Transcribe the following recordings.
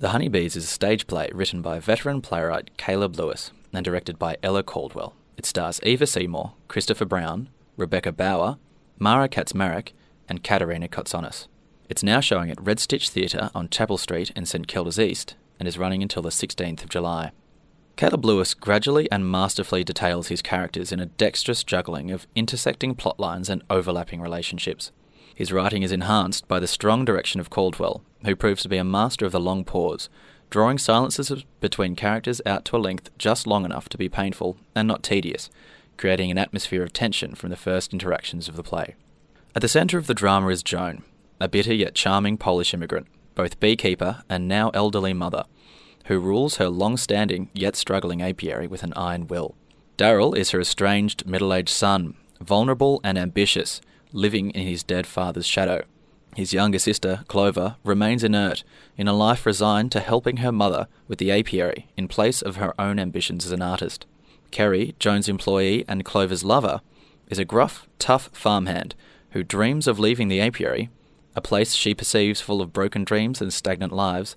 The Honeybees is a stage play written by veteran playwright Caleb Lewis and directed by Ella Caldwell. It stars Eva Seymour, Christopher Brown, Rebecca Bower, Mara Kaczmarek, and Katerina Kotsonis. It's now showing at Red Stitch Theatre on Chapel Street in St Kilda's East and is running until the 16th of July. Caleb Lewis gradually and masterfully details his characters in a dexterous juggling of intersecting plot lines and overlapping relationships. His writing is enhanced by the strong direction of Caldwell, who proves to be a master of the long pause, drawing silences between characters out to a length just long enough to be painful and not tedious, creating an atmosphere of tension from the first interactions of the play. At the centre of the drama is Joan, a bitter yet charming Polish immigrant, both beekeeper and now elderly mother who rules her long standing yet struggling apiary with an iron will. Daryl is her estranged middle aged son, vulnerable and ambitious, living in his dead father's shadow. His younger sister, Clover, remains inert, in a life resigned to helping her mother with the apiary in place of her own ambitions as an artist. Kerry, Joan's employee and Clover's lover, is a gruff, tough farmhand who dreams of leaving the apiary, a place she perceives full of broken dreams and stagnant lives,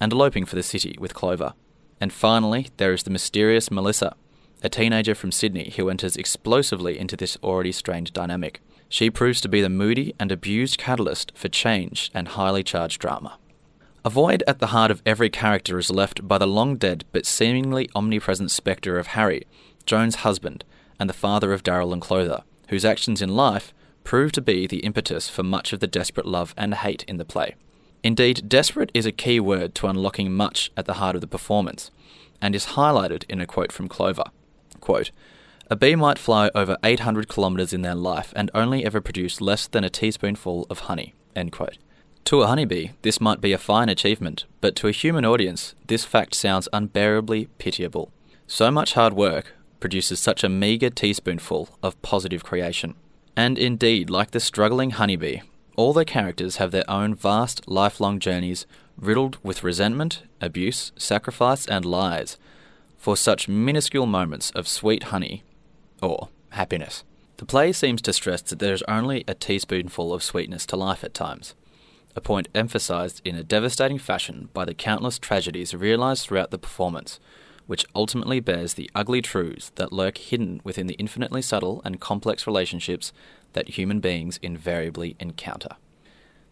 and eloping for the city with Clover. And finally, there is the mysterious Melissa, a teenager from Sydney who enters explosively into this already strained dynamic. She proves to be the moody and abused catalyst for change and highly charged drama. A void at the heart of every character is left by the long dead but seemingly omnipresent spectre of Harry, Joan's husband, and the father of Daryl and Clover, whose actions in life prove to be the impetus for much of the desperate love and hate in the play. Indeed, desperate is a key word to unlocking much at the heart of the performance, and is highlighted in a quote from Clover. Quote, a bee might fly over 800 kilometres in their life and only ever produce less than a teaspoonful of honey. To a honeybee, this might be a fine achievement, but to a human audience, this fact sounds unbearably pitiable. So much hard work produces such a meagre teaspoonful of positive creation. And indeed, like the struggling honeybee, all their characters have their own vast, lifelong journeys riddled with resentment, abuse, sacrifice, and lies for such minuscule moments of sweet honey or happiness. The play seems to stress that there is only a teaspoonful of sweetness to life at times, a point emphasized in a devastating fashion by the countless tragedies realized throughout the performance, which ultimately bears the ugly truths that lurk hidden within the infinitely subtle and complex relationships that human beings invariably encounter.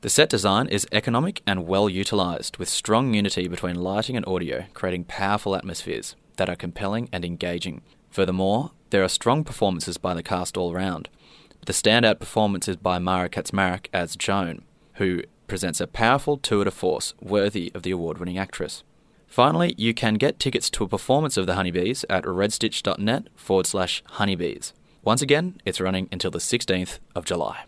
The set design is economic and well utilised, with strong unity between lighting and audio, creating powerful atmospheres that are compelling and engaging. Furthermore, there are strong performances by the cast all round. The standout performance is by Mara Kaczmarek as Joan, who presents a powerful tour de force worthy of the award winning actress. Finally, you can get tickets to a performance of the Honeybees at redstitch.net forward slash honeybees. Once again, it's running until the 16th of July.